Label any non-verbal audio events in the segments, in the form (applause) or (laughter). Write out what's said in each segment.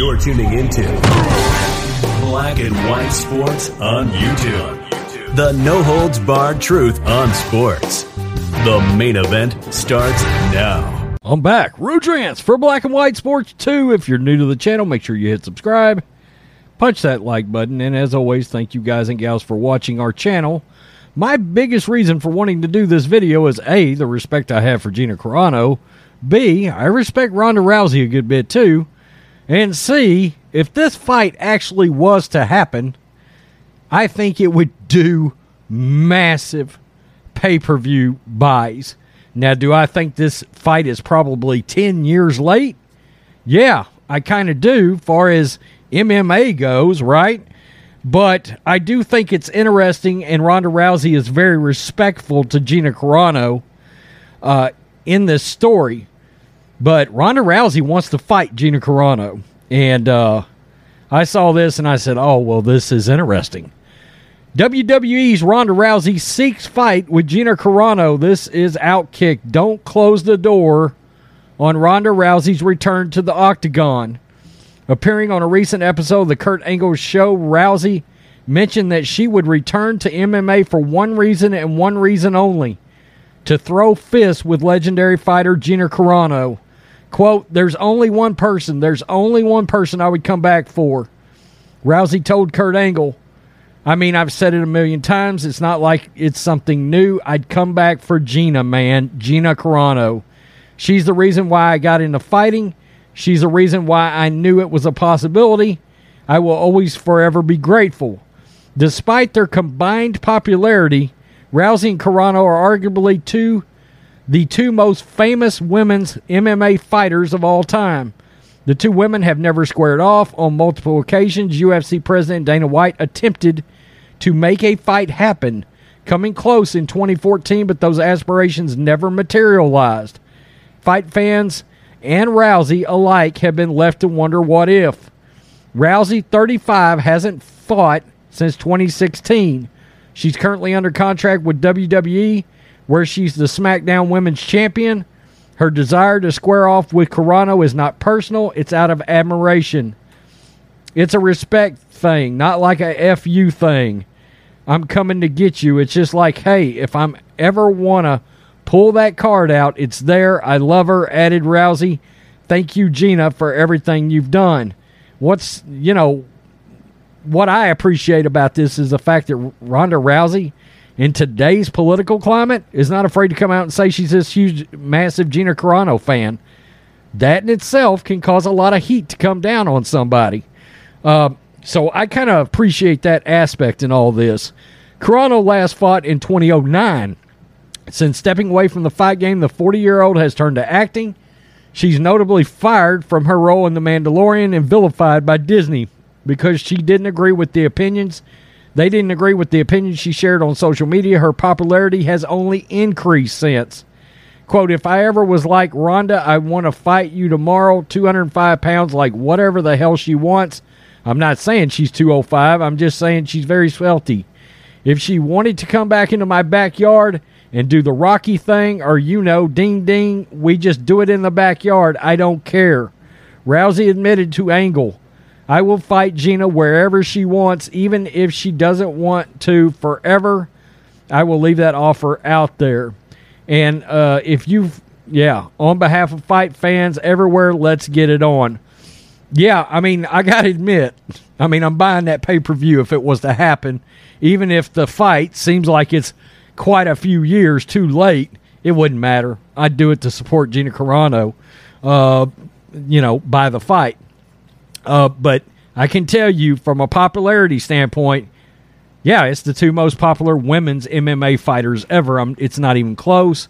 You're tuning into Black and White Sports on YouTube. The no holds barred truth on sports. The main event starts now. I'm back. Rudrance for Black and White Sports 2. If you're new to the channel, make sure you hit subscribe. Punch that like button. And as always, thank you guys and gals for watching our channel. My biggest reason for wanting to do this video is A, the respect I have for Gina Carano. B, I respect Ronda Rousey a good bit too. And see if this fight actually was to happen, I think it would do massive pay per view buys. Now, do I think this fight is probably 10 years late? Yeah, I kind of do, far as MMA goes, right? But I do think it's interesting, and Ronda Rousey is very respectful to Gina Carano uh, in this story. But Ronda Rousey wants to fight Gina Carano. And uh, I saw this and I said, oh, well, this is interesting. WWE's Ronda Rousey seeks fight with Gina Carano. This is Outkick. Don't close the door on Ronda Rousey's return to the octagon. Appearing on a recent episode of the Kurt Angle show, Rousey mentioned that she would return to MMA for one reason and one reason only to throw fists with legendary fighter Gina Carano. Quote, there's only one person, there's only one person I would come back for. Rousey told Kurt Angle, I mean, I've said it a million times. It's not like it's something new. I'd come back for Gina, man. Gina Carano. She's the reason why I got into fighting. She's the reason why I knew it was a possibility. I will always forever be grateful. Despite their combined popularity, Rousey and Carano are arguably two the two most famous women's MMA fighters of all time. The two women have never squared off. On multiple occasions, UFC President Dana White attempted to make a fight happen, coming close in 2014, but those aspirations never materialized. Fight fans and Rousey alike have been left to wonder what if. Rousey, 35, hasn't fought since 2016. She's currently under contract with WWE, where she's the SmackDown Women's Champion. Her desire to square off with Carano is not personal, it's out of admiration. It's a respect thing, not like a FU thing. I'm coming to get you. It's just like, hey, if I'm ever want to pull that card out, it's there. I love her, added Rousey. Thank you, Gina, for everything you've done. What's, you know, what I appreciate about this is the fact that Ronda Rousey, in today's political climate, is not afraid to come out and say she's this huge, massive Gina Carano fan. That in itself can cause a lot of heat to come down on somebody. Uh, so I kind of appreciate that aspect in all this. Carano last fought in 2009. Since stepping away from the fight game, the 40 year old has turned to acting. She's notably fired from her role in The Mandalorian and vilified by Disney because she didn't agree with the opinions. They didn't agree with the opinions she shared on social media. Her popularity has only increased since. Quote, if I ever was like Ronda, I want to fight you tomorrow, 205 pounds, like whatever the hell she wants. I'm not saying she's 205. I'm just saying she's very swelty. If she wanted to come back into my backyard and do the Rocky thing, or you know, ding ding, we just do it in the backyard. I don't care. Rousey admitted to Angle, I will fight Gina wherever she wants, even if she doesn't want to forever. I will leave that offer out there. And uh, if you've, yeah, on behalf of fight fans everywhere, let's get it on. Yeah, I mean, I got to admit, I mean, I'm buying that pay per view if it was to happen, even if the fight seems like it's quite a few years too late. It wouldn't matter. I'd do it to support Gina Carano, uh, you know, buy the fight. Uh, but I can tell you from a popularity standpoint, yeah, it's the two most popular women's MMA fighters ever. I'm, it's not even close.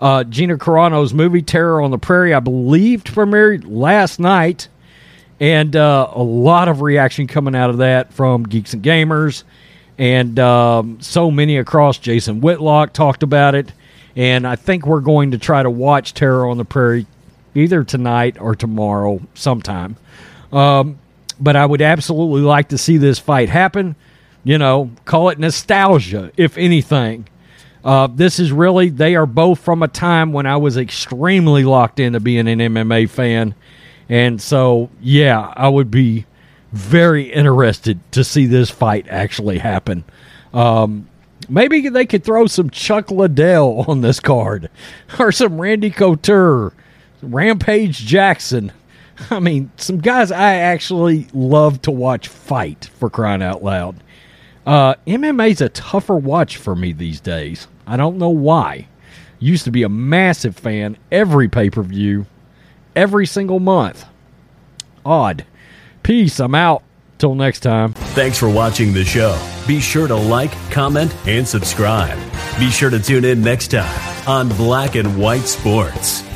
Uh, Gina Carano's movie Terror on the Prairie, I believe, premiered last night and uh, a lot of reaction coming out of that from geeks and gamers, and um, so many across. Jason Whitlock talked about it, and I think we're going to try to watch Terror on the Prairie either tonight or tomorrow sometime. Um, but I would absolutely like to see this fight happen. You know, call it nostalgia, if anything. Uh, this is really, they are both from a time when I was extremely locked into being an MMA fan And so, yeah, I would be very interested to see this fight actually happen. Um, maybe they could throw some Chuck Liddell (laughs) on this card or some Randy Couture, Rampage Jackson. (laughs) I mean, some guys I actually love to watch fight for crying out loud. Uh, MMA's a tougher watch for me these days. I don't know why. Used to be a massive fan every pay per view, every single month. Odd. Peace. I'm out. Till next time. Thanks for watching the show. Be sure to like, comment, and subscribe. Be sure to tune in next time on Black and White Sports.